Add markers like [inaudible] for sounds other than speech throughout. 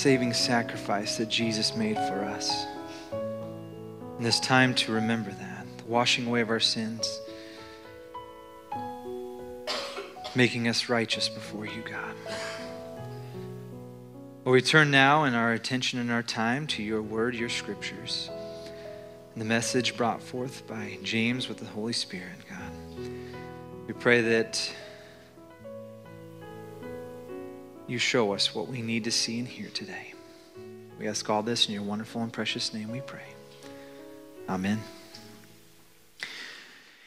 saving sacrifice that Jesus made for us. And this time to remember that, the washing away of our sins, making us righteous before you, God. Well, we turn now in our attention and our time to your word, your scriptures, and the message brought forth by James with the Holy Spirit, God. We pray that you show us what we need to see and hear today. We ask all this in your wonderful and precious name we pray. Amen.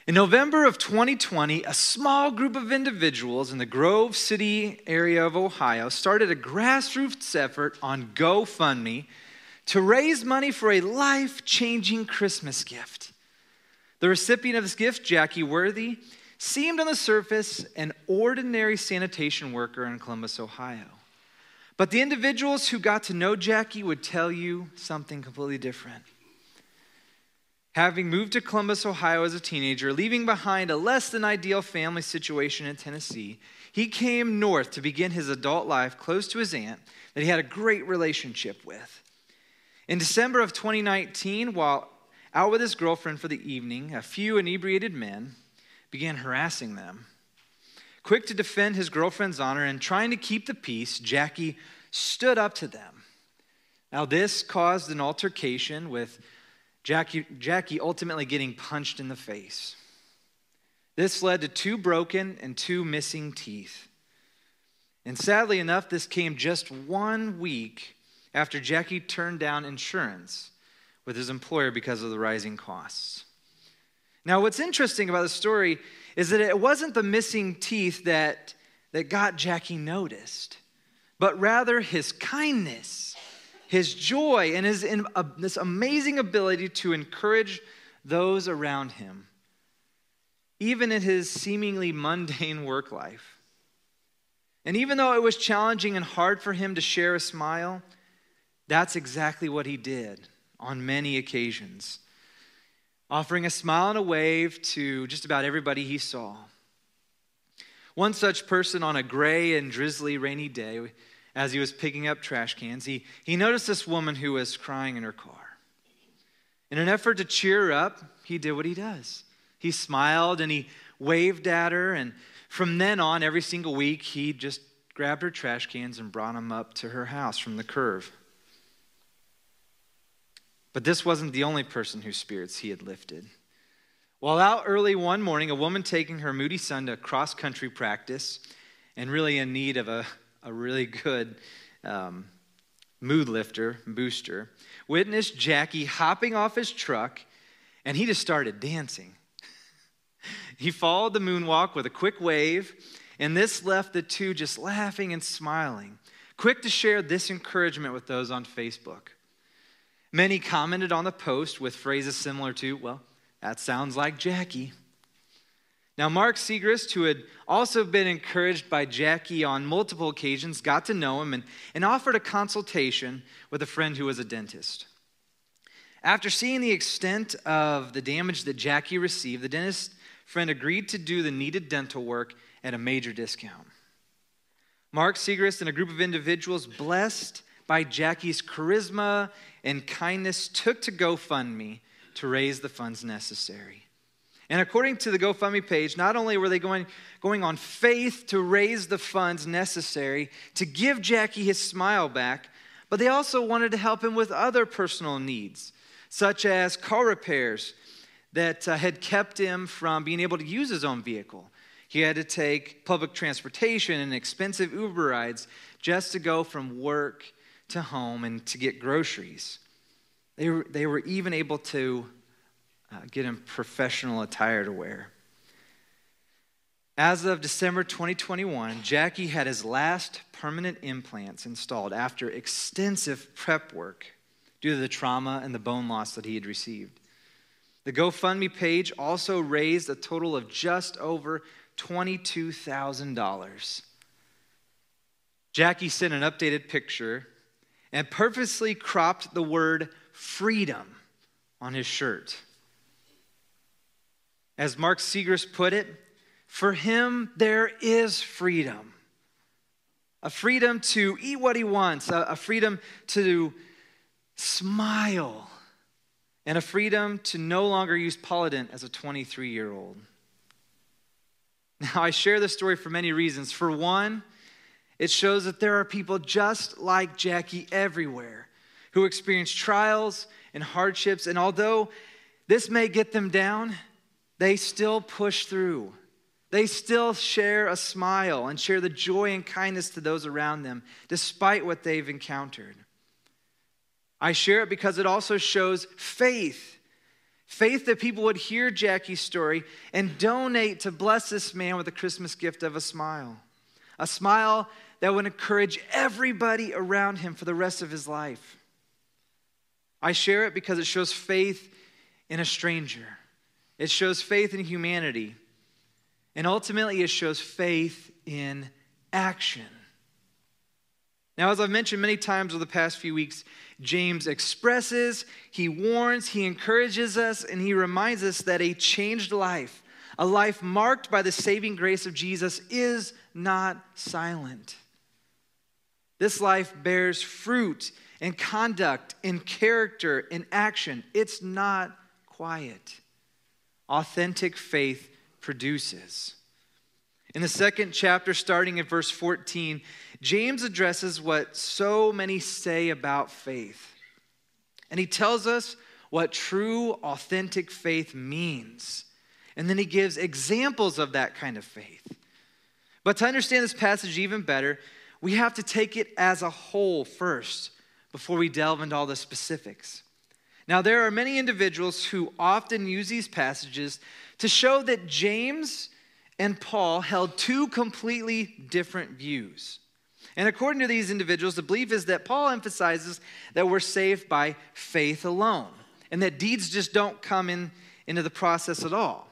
In November of 2020, a small group of individuals in the Grove City area of Ohio started a grassroots effort on GoFundMe to raise money for a life changing Christmas gift. The recipient of this gift, Jackie Worthy, seemed on the surface an ordinary sanitation worker in Columbus, Ohio. But the individuals who got to know Jackie would tell you something completely different having moved to Columbus, Ohio as a teenager, leaving behind a less than ideal family situation in Tennessee, he came north to begin his adult life close to his aunt that he had a great relationship with. In December of 2019, while out with his girlfriend for the evening, a few inebriated men began harassing them. Quick to defend his girlfriend's honor and trying to keep the peace, Jackie stood up to them. Now, this caused an altercation with Jackie, Jackie ultimately getting punched in the face. This led to two broken and two missing teeth. And sadly enough, this came just one week after Jackie turned down insurance with his employer because of the rising costs. Now, what's interesting about the story is that it wasn't the missing teeth that, that got Jackie noticed, but rather his kindness his joy, and his, in, uh, this amazing ability to encourage those around him, even in his seemingly mundane [laughs] work life. And even though it was challenging and hard for him to share a smile, that's exactly what he did on many occasions, offering a smile and a wave to just about everybody he saw. One such person on a gray and drizzly rainy day as he was picking up trash cans, he, he noticed this woman who was crying in her car. In an effort to cheer her up, he did what he does. He smiled and he waved at her, and from then on, every single week, he just grabbed her trash cans and brought them up to her house from the curve. But this wasn't the only person whose spirits he had lifted. While out early one morning, a woman taking her moody son to cross country practice and really in need of a a really good um, mood lifter, booster, witnessed Jackie hopping off his truck and he just started dancing. [laughs] he followed the moonwalk with a quick wave, and this left the two just laughing and smiling, quick to share this encouragement with those on Facebook. Many commented on the post with phrases similar to, Well, that sounds like Jackie. Now, Mark Segrist, who had also been encouraged by Jackie on multiple occasions, got to know him and, and offered a consultation with a friend who was a dentist. After seeing the extent of the damage that Jackie received, the dentist friend agreed to do the needed dental work at a major discount. Mark Segrist and a group of individuals blessed by Jackie's charisma and kindness took to GoFundMe to raise the funds necessary. And according to the GoFundMe page, not only were they going, going on faith to raise the funds necessary to give Jackie his smile back, but they also wanted to help him with other personal needs, such as car repairs that uh, had kept him from being able to use his own vehicle. He had to take public transportation and expensive Uber rides just to go from work to home and to get groceries. They were, they were even able to uh, get him professional attire to wear. As of December 2021, Jackie had his last permanent implants installed after extensive prep work due to the trauma and the bone loss that he had received. The GoFundMe page also raised a total of just over $22,000. Jackie sent an updated picture and purposely cropped the word freedom on his shirt. As Mark Segrist put it, for him there is freedom. a freedom to eat what he wants, a, freedom to smile, and a freedom to no longer use Polident as a 23 year old. Now, I share this story for many reasons. For one, it shows that there are people just like Jackie everywhere who experience trials and hardships, and although this may get them down, they still push through. They still share a smile and share the joy and kindness to those around them, despite what they've encountered. I share it because it also shows faith. Faith that people would hear Jackie's story and donate to bless this man with a Christmas gift of a smile. A smile that would encourage everybody around him for the rest of his life. I share it because it shows faith in a stranger, it shows faith in humanity. And ultimately, it shows faith in action. Now, as I've mentioned many times over the past few weeks, James expresses, he warns, he encourages us, and he reminds us that a changed life, a life marked by the saving grace of Jesus, is not silent. This life bears fruit in conduct, in character, in action. It's not quiet. Authentic faith produces. In the second chapter, starting at verse 14, James addresses what so many say about faith. And he tells us what true, authentic faith means. And then he gives examples of that kind of faith. But to understand this passage even better, we have to take it as a whole first before we delve into all the specifics. Now, there are many individuals who often use these passages to show that James and Paul held two completely different views. And according to these individuals, the belief is that Paul emphasizes that we're saved by faith alone and that deeds just don't come in into the process at all.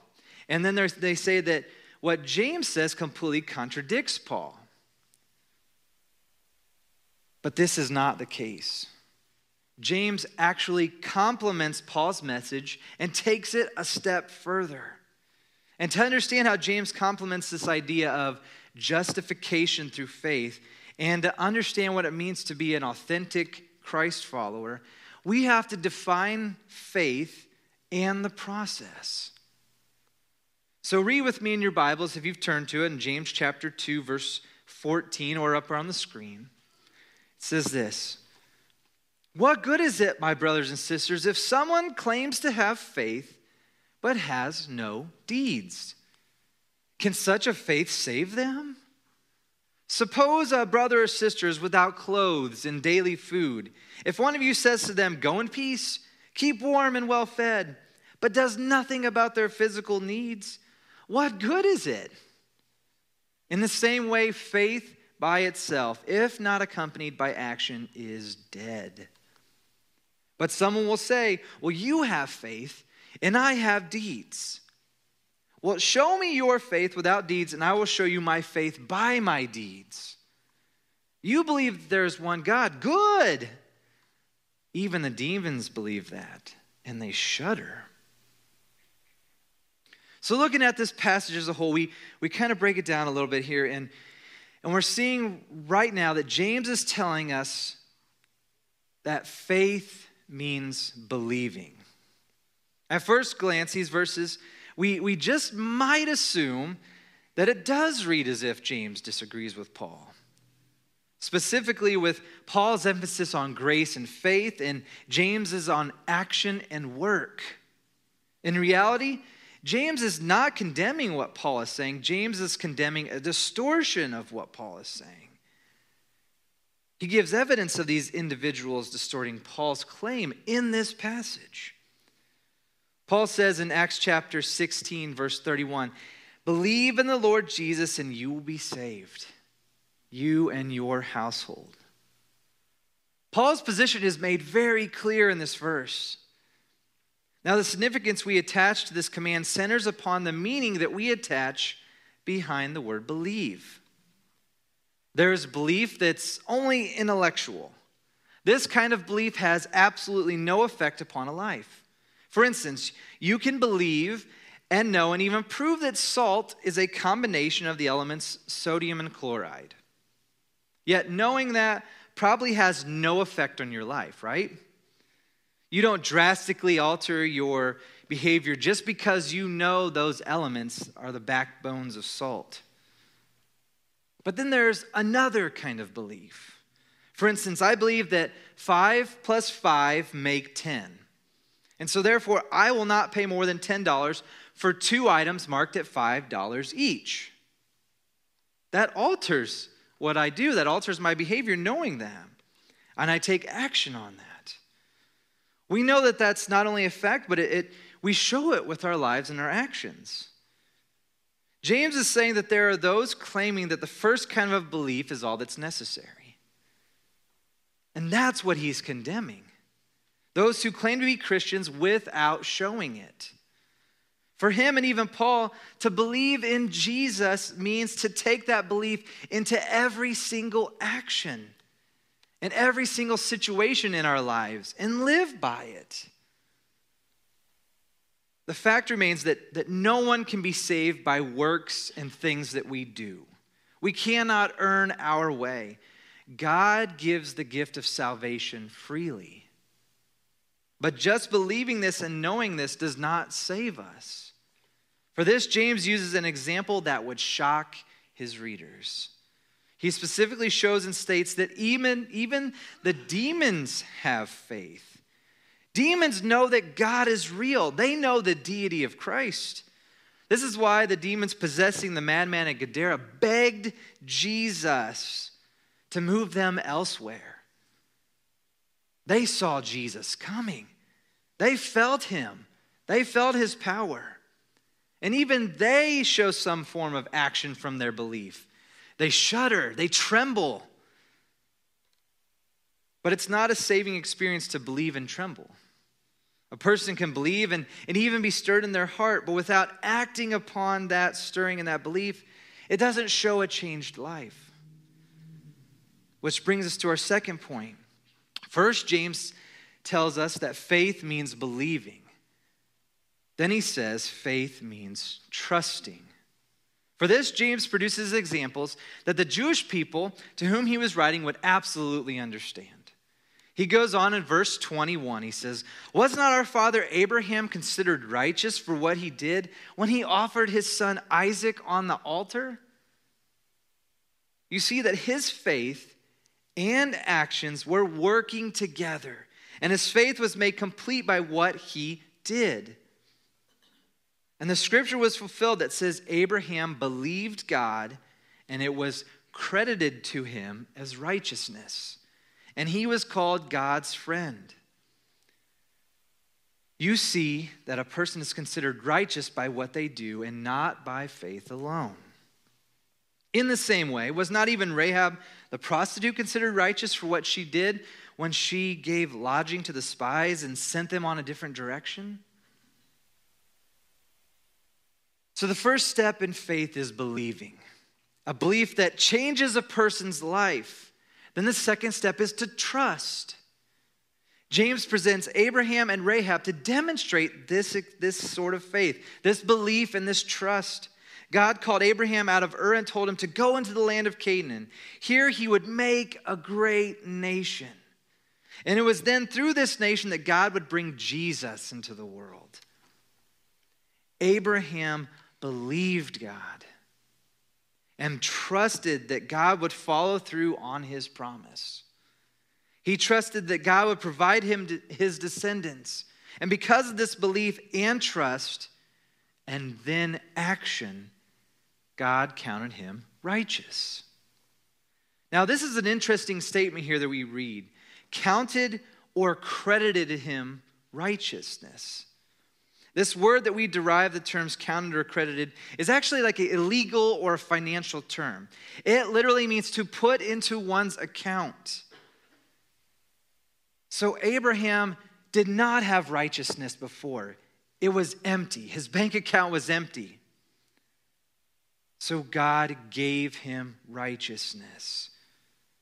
And then they say that what James says completely contradicts Paul. But this is not the case. James actually complements Paul's message and takes it a step further. And to understand how James complements this idea of justification through faith and to understand what it means to be an authentic Christ follower, we have to define faith and the process. So, read with me in your Bibles if you've turned to it in James chapter 2, verse 14, or up on the screen. Says this what good is it, my brothers and sisters, if someone claims to have faith but has no deeds? Can such a faith save them? Suppose a brother or sister is without clothes and daily food. If one of you says to them, Go in peace, keep warm and well fed, but does nothing about their physical needs, what good is it? In the same way, faith by itself, if not accompanied by action, is dead. But someone will say, Well, you have faith, and I have deeds. Well, show me your faith without deeds, and I will show you my faith by my deeds. You believe there is one God. Good. Even the demons believe that, and they shudder. So, looking at this passage as a whole, we, we kind of break it down a little bit here, and, and we're seeing right now that James is telling us that faith means believing. At first glance, these verses, we, we just might assume that it does read as if James disagrees with Paul. Specifically, with Paul's emphasis on grace and faith, and James's on action and work. In reality, James is not condemning what Paul is saying, James is condemning a distortion of what Paul is saying. He gives evidence of these individuals distorting Paul's claim in this passage. Paul says in Acts chapter 16, verse 31, Believe in the Lord Jesus and you will be saved, you and your household. Paul's position is made very clear in this verse. Now, the significance we attach to this command centers upon the meaning that we attach behind the word believe. There's belief that's only intellectual. This kind of belief has absolutely no effect upon a life. For instance, you can believe and know and even prove that salt is a combination of the elements sodium and chloride. Yet knowing that probably has no effect on your life, right? You don't drastically alter your behavior just because you know those elements are the backbones of salt. But then there's another kind of belief. For instance, I believe that 5 plus 5 make 10. And so, therefore, I will not pay more than $10 for two items marked at $5 each. That alters what I do, that alters my behavior knowing that. And I take action on that. We know that that's not only a fact, but it, it we show it with our lives and our actions. James is saying that there are those claiming that the first kind of belief is all that's necessary. And that's what he's condemning. Those who claim to be Christians without showing it. For him and even Paul, to believe in Jesus means to take that belief into every single action, in every single situation in our lives, and live by it. The fact remains that, that no one can be saved by works and things that we do. We cannot earn our way. God gives the gift of salvation freely. But just believing this and knowing this does not save us. For this, James uses an example that would shock his readers. He specifically shows and states that even, even the demons have faith. Demons know that God is real, they know the deity of Christ. This is why the demons possessing the madman at Gadara begged Jesus to move them elsewhere. They saw Jesus coming, they felt him, they felt his power. And even they show some form of action from their belief. They shudder, they tremble. But it's not a saving experience to believe and tremble. A person can believe and, and even be stirred in their heart, but without acting upon that stirring and that belief, it doesn't show a changed life. Which brings us to our second point. First, James tells us that faith means believing. Then he says faith means trusting. For this, James produces examples that the Jewish people to whom he was writing would absolutely understand. He goes on in verse 21. He says, Was not our father Abraham considered righteous for what he did when he offered his son Isaac on the altar? You see that his faith and actions were working together, and his faith was made complete by what he did. And the scripture was fulfilled that says, Abraham believed God, and it was credited to him as righteousness and he was called God's friend. You see that a person is considered righteous by what they do and not by faith alone. In the same way, was not even Rahab the prostitute considered righteous for what she did when she gave lodging to the spies and sent them on a different direction? So, the first step in faith is believing, a belief that changes a person's life. Then the second step is to trust. James presents Abraham and Rahab to demonstrate this, this sort of faith, this belief, and this trust. God called Abraham out of Ur and told him to go into the land of Canaan. Here he would make a great nation. And it was then through this nation that God would bring Jesus into the world. Abraham believed God and trusted that God would follow through on his promise. He trusted that God would provide him his descendants. And because of this belief and trust, and then action, God counted him righteous. Now, this is an interesting statement here that we read counted or credited him righteousness. This word that we derive the terms counted or credited is actually like a legal or financial term. It literally means to put into one's account. So Abraham did not have righteousness before, it was empty. His bank account was empty. So God gave him righteousness.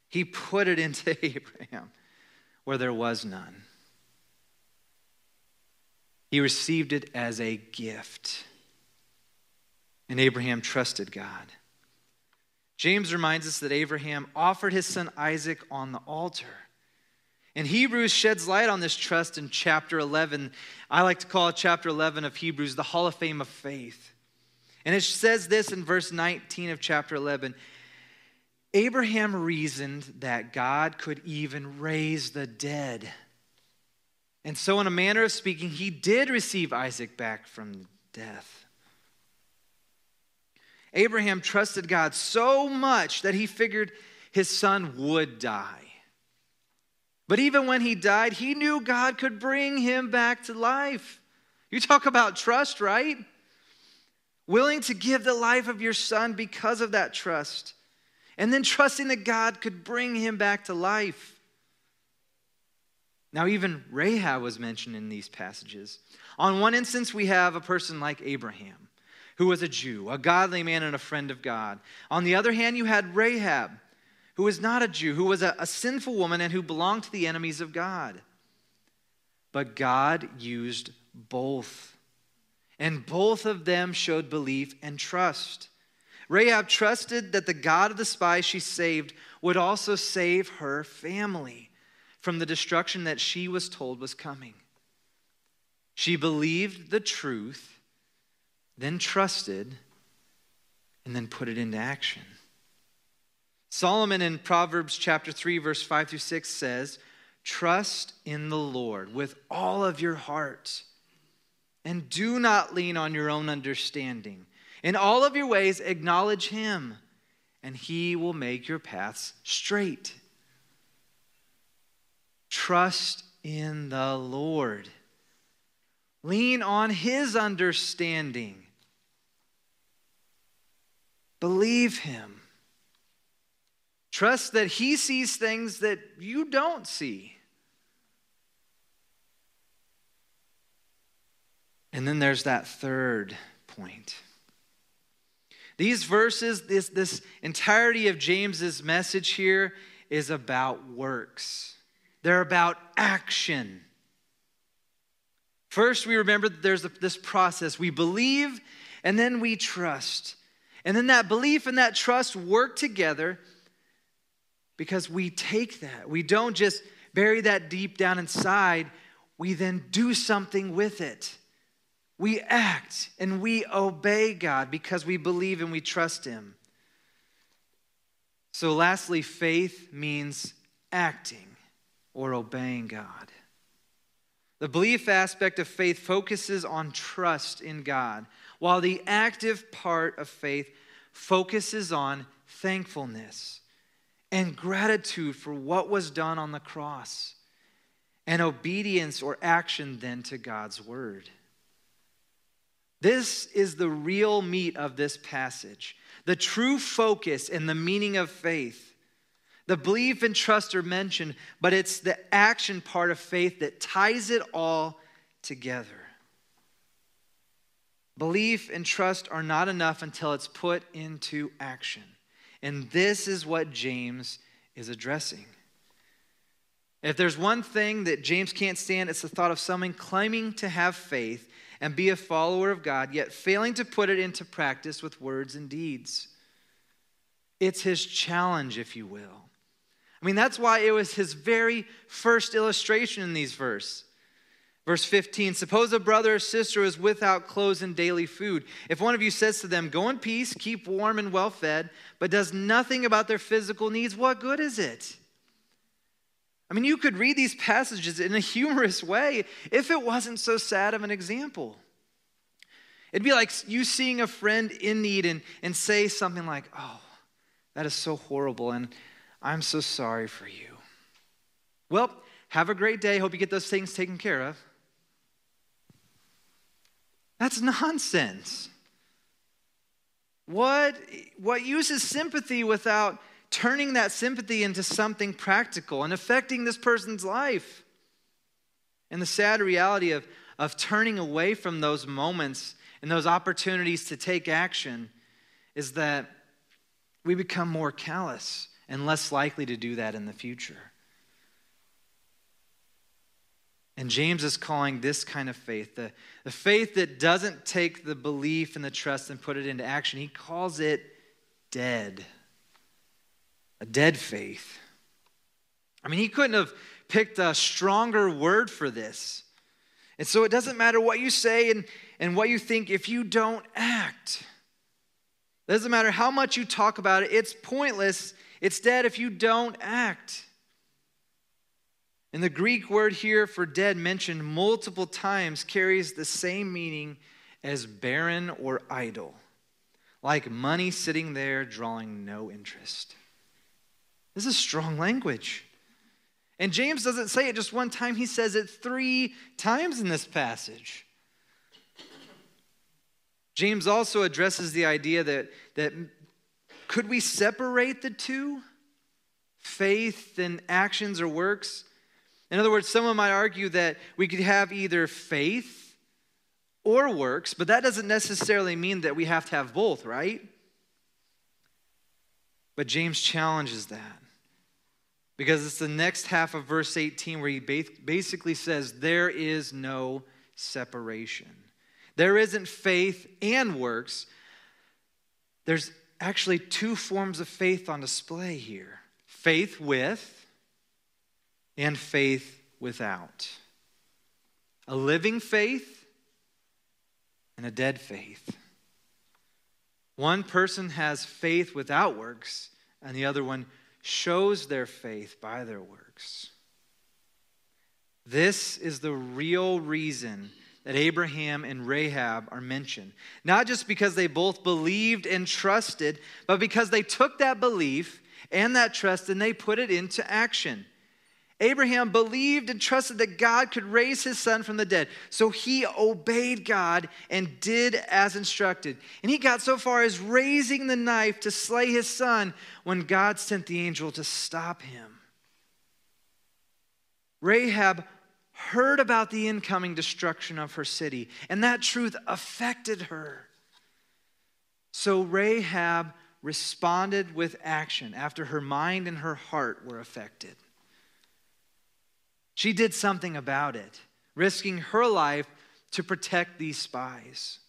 He put it into [laughs] Abraham where there was none. He received it as a gift. And Abraham trusted God. James reminds us that Abraham offered his son Isaac on the altar. And Hebrews sheds light on this trust in chapter 11. I like to call chapter 11 of Hebrews the Hall of Fame of faith. And it says this in verse 19 of chapter 11 Abraham reasoned that God could even raise the dead. And so, in a manner of speaking, he did receive Isaac back from death. Abraham trusted God so much that he figured his son would die. But even when he died, he knew God could bring him back to life. You talk about trust, right? Willing to give the life of your son because of that trust. And then trusting that God could bring him back to life. Now, even Rahab was mentioned in these passages. On one instance, we have a person like Abraham, who was a Jew, a godly man and a friend of God. On the other hand, you had Rahab, who was not a Jew, who was a, a sinful woman and who belonged to the enemies of God. But God used both. And both of them showed belief and trust. Rahab trusted that the God of the spies she saved would also save her family from the destruction that she was told was coming. She believed the truth, then trusted, and then put it into action. Solomon in Proverbs chapter 3 verse 5 through 6 says, "Trust in the Lord with all of your heart, and do not lean on your own understanding. In all of your ways acknowledge him, and he will make your paths straight." Trust in the Lord. Lean on His understanding. Believe Him. Trust that He sees things that you don't see. And then there's that third point. These verses, this, this entirety of James's message here is about works. They're about action. First, we remember that there's this process. We believe and then we trust. And then that belief and that trust work together because we take that. We don't just bury that deep down inside, we then do something with it. We act and we obey God because we believe and we trust Him. So, lastly, faith means acting or obeying God. The belief aspect of faith focuses on trust in God, while the active part of faith focuses on thankfulness and gratitude for what was done on the cross, and obedience or action then to God's word. This is the real meat of this passage, the true focus and the meaning of faith. The belief and trust are mentioned, but it's the action part of faith that ties it all together. Belief and trust are not enough until it's put into action. And this is what James is addressing. If there's one thing that James can't stand, it's the thought of someone claiming to have faith and be a follower of God, yet failing to put it into practice with words and deeds. It's his challenge, if you will. I mean, that's why it was his very first illustration in these verses. Verse 15 Suppose a brother or sister is without clothes and daily food. If one of you says to them, Go in peace, keep warm and well fed, but does nothing about their physical needs, what good is it? I mean, you could read these passages in a [laughs] humorous way if it wasn't so sad of an example. It'd be like you seeing a friend in need and, and say something like, Oh, that is so horrible. And I'm so sorry for you. Well, have a great day. Hope you get those things taken care of. That's [laughs] nonsense. What, what uses sympathy without turning that sympathy into something practical and affecting this person's life? And the sad reality of, of turning away from those moments and those opportunities to take action is that we become more callous and less likely to do that in the future. And James is calling this kind of faith, the, the faith that doesn't take the belief and the trust and put it into action, he calls it dead. a dead faith. I mean, he couldn't have picked a stronger word for this. And so it doesn't matter what you say and, and what you think if you don't act. It doesn't matter how much you talk about it, it's pointless. It's dead if you don't act. And the Greek word here for dead, mentioned multiple times, carries the same meaning as barren or idle, like money sitting there drawing no interest. This is strong language. And James doesn't say it just one time, he says it three times in this passage. James also addresses the idea that, that could we separate the two? Faith and actions or works? In other words, someone might argue that we could have either faith or works, but that doesn't necessarily mean that we have to have both, right? But James challenges that because it's the next half of verse 18 where he basically says, There is no separation. There isn't faith and works. There's actually two forms of faith on display here faith with and faith without. A living faith and a dead faith. One person has faith without works, and the other one shows their faith by their works. This is the real reason that Abraham and Rahab are mentioned. Not just because they both believed and trusted, but because they took that belief and that trust and they put it into action. Abraham believed and trusted that God could raise his son from the dead. So he obeyed God and did as instructed. And he got so far as raising the knife to slay his son when God sent the angel to stop him. Rahab heard about the incoming destruction of her city, and that truth affected her. So Rahab responded with action after her mind and her heart were affected. She did something about it, risking her life to protect these spies.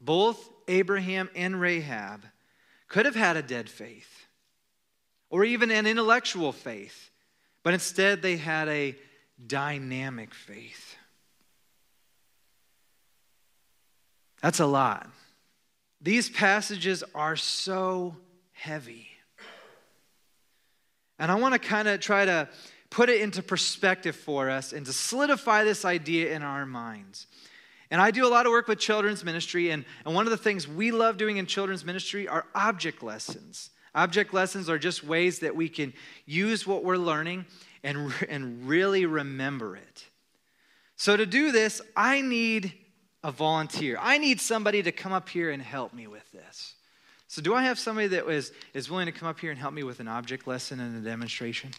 Both Abraham and Rahab could have had a dead faith or even an intellectual faith, but instead they had a dynamic faith. That's a lot. These passages are so heavy. And I want to kind of try to put it into perspective for us and to solidify this idea in our minds. And I do a lot of work with children's ministry, and, and one of the things we love doing in children's ministry are object lessons. Object lessons are just ways that we can use what we're learning and, and really remember it. So, to do this, I need a volunteer. I need somebody to come up here and help me with this. So, do I have somebody that is, is willing to come up here and help me with an object lesson and a demonstration?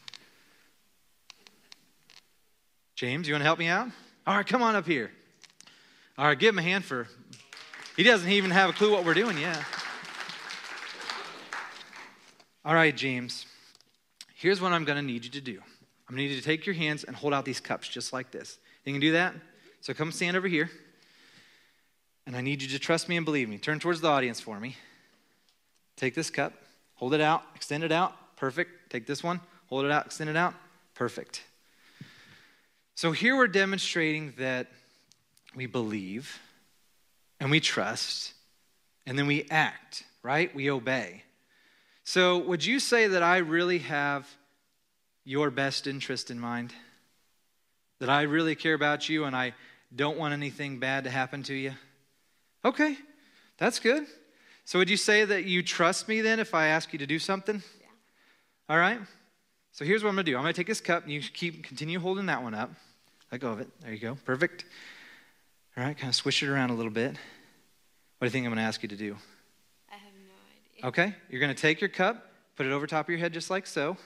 James, you want to help me out? All right, come on up here. All right, give him a hand for. He doesn't even have a clue what we're doing yet. All right, James. Here's what I'm going to need you to do. I'm going to need you to take your hands and hold out these cups just like this. You can do that? So come stand over here. And I need you to trust me and believe me. Turn towards the audience for me. Take this cup, hold it out, extend it out. Perfect. Take this one, hold it out, extend it out. Perfect. So here we're demonstrating that we believe and we trust and then we act, right? We obey. So would you say that I really have your best interest in mind? That I really care about you and I don't want anything bad to happen to you? Okay, that's good. So would you say that you trust me then if I ask you to do something? Yeah. All right. So here's what I'm going to do. I'm going to take this cup and you keep continue holding that one up. Let go of it. There you go. Perfect. All right, kind of swish it around a little bit. What do you think I'm going to ask you to do? I have no idea. Okay, you're going to take your cup, put it over top of your head just like so.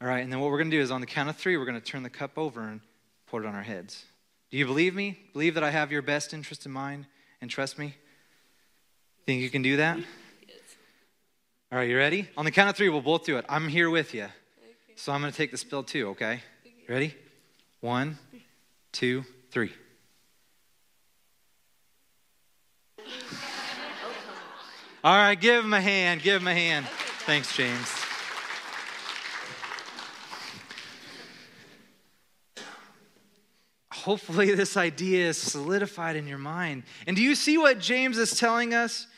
All right, and then what we're going to do is on the count of three, we're going to turn the cup over and pour it on our heads. Do you believe me? Believe that I have your best interest in mind and trust me? Think you can do that? Yes. All right, you ready? On the count of three, we'll both do it. I'm here with you. Okay. So I'm going to take the spill too, okay? Ready? One, two, three. [laughs] All right, give him a hand. Give him a hand. Thanks, James. Hopefully, this idea is solidified in your mind. And do you see what James is telling us?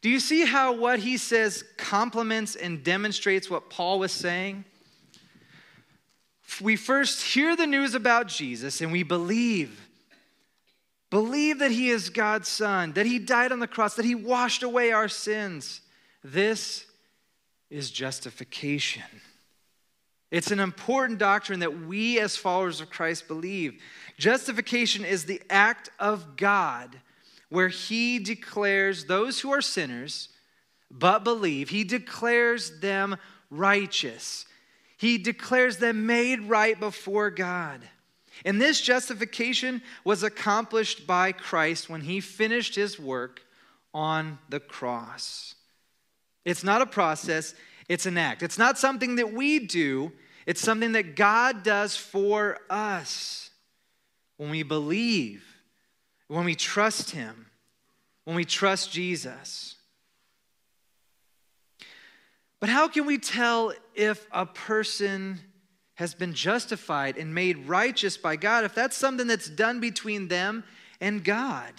Do you see how what he says complements and demonstrates what Paul was saying? We first hear the news about Jesus and we believe. Believe that he is God's son, that he died on the cross, that he washed away our sins. This is justification. It's an important doctrine that we as followers of Christ believe. Justification is the act of God where he declares those who are sinners but believe, he declares them righteous. He declares them made right before God. And this justification was accomplished by Christ when he finished his work on the cross. It's not a process, it's an act. It's not something that we do, it's something that God does for us when we believe, when we trust him, when we trust Jesus. But how can we tell if a person has been justified and made righteous by God if that's something that's done between them and God?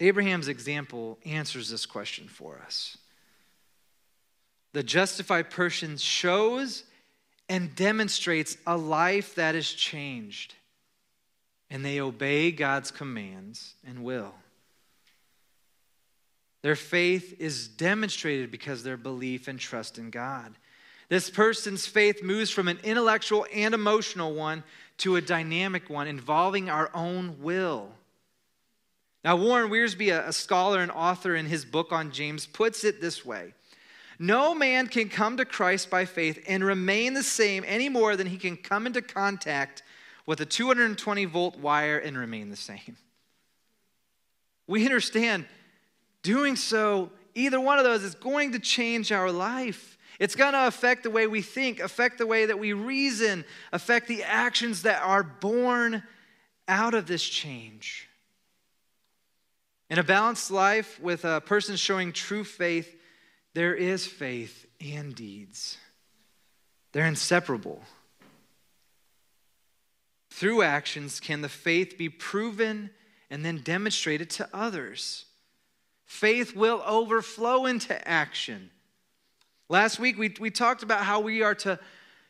Abraham's example answers this question for us. The justified person shows and demonstrates a life that is changed, and they obey God's commands and will. Their faith is demonstrated because their belief and trust in God. This person's faith moves from an intellectual and emotional one to a dynamic one involving our own will. Now, Warren Wiersbe, a, scholar and author in his book on James, puts it this way No man can come to Christ by faith and remain the same any more than he can come into contact with a 220 volt wire and remain the same. We understand doing so, either one of those is going to change our life. It's going to affect the way we think, affect the way that we reason, affect the actions that are born out of this change. In a balanced life with a person showing true faith, there is faith and deeds. They're inseparable. Through actions, can the faith be proven and then demonstrated to others? Faith will overflow into action. Last week, we, we talked about how we are to,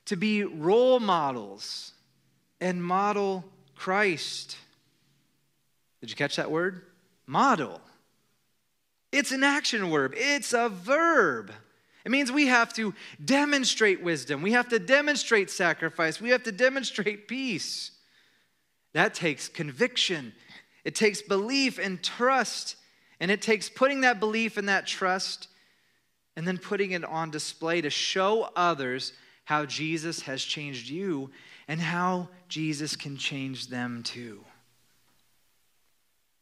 to be role models and model Christ. Did you catch that word? Model. It's an action verb, it's a verb. It means we have to demonstrate wisdom, we have to demonstrate sacrifice, we have to demonstrate peace. That takes conviction, it takes belief and trust, and it takes putting that belief and that trust and then putting it on display to show others how Jesus has changed you and how Jesus can change them too.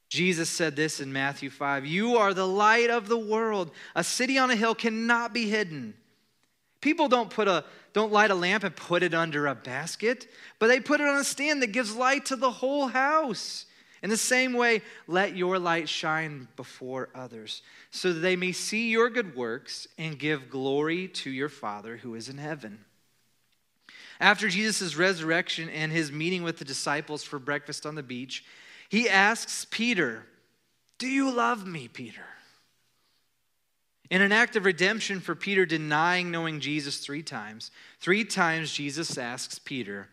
Jesus said this in Matthew 5 You are the light of the world. A city on a hill cannot be hidden. People don't put a don't light a lamp and put it under a basket, but they put it on a stand that gives light to the whole house. In the same way, let your light shine before others, so that they may see your good works and give glory to your Father who is in heaven. After Jesus' resurrection and his meeting with the disciples for breakfast on the beach, he asks Peter, Do you love me, Peter? In an act of redemption for Peter denying knowing Jesus three times, three times Jesus asks Peter,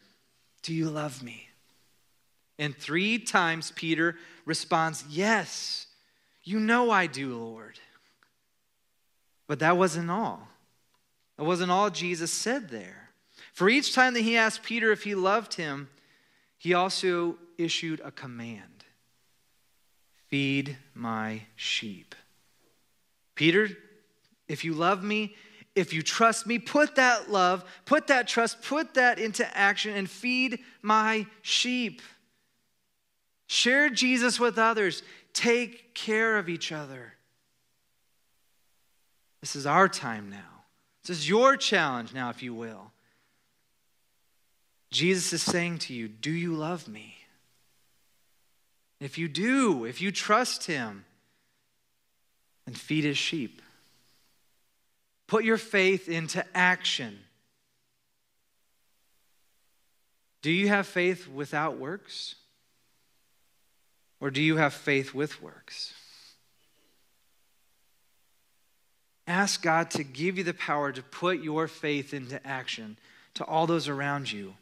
Do you love me? And three times Peter responds, Yes, you know I do, Lord. But that wasn't all. That wasn't all Jesus said there. For each time that he asked Peter if he loved him, he also issued a command Feed my sheep. Peter, if you love me, if you trust me, put that love, put that trust, put that into action and feed my sheep. Share Jesus with others. Take care of each other. This is our time now. This is your challenge now, if you will. Jesus is saying to you, Do you love me? If you do, if you trust Him, and feed his sheep. Put your faith into action. Do you have faith without works? Or do you have faith with works? Ask God to give you the power to put your faith into action to all those around you.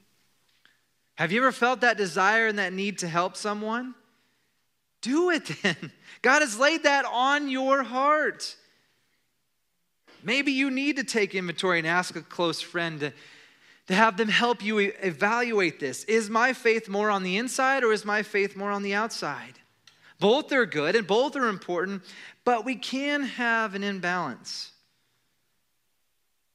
Have you ever felt that desire and that need to help someone? Do it then. [laughs] God has laid that on your heart. Maybe you need to take inventory and ask a close friend to, to have them help you evaluate this. Is my faith more on the inside or is my faith more on the outside? Both are good and both are important, but we can have an imbalance.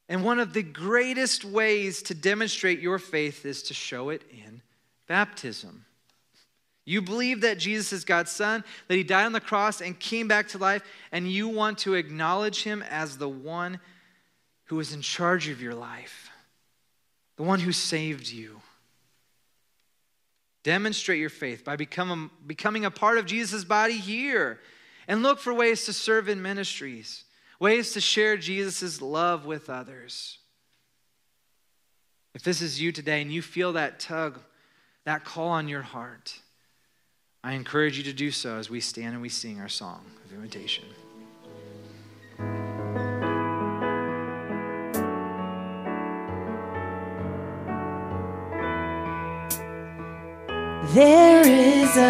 And one of the greatest ways to demonstrate your faith is to show it in baptism. You believe that Jesus is God's Son, that He died on the cross and came back to life, and you want to acknowledge Him as the one who is in charge of your life, the one who saved you. Demonstrate your faith by becoming, becoming a part of Jesus' body here. And look for ways to serve in ministries, ways to share Jesus' love with others. If this is you today and you feel that tug, that call on your heart, I encourage you to do so as we stand and we sing our song of invitation. There is a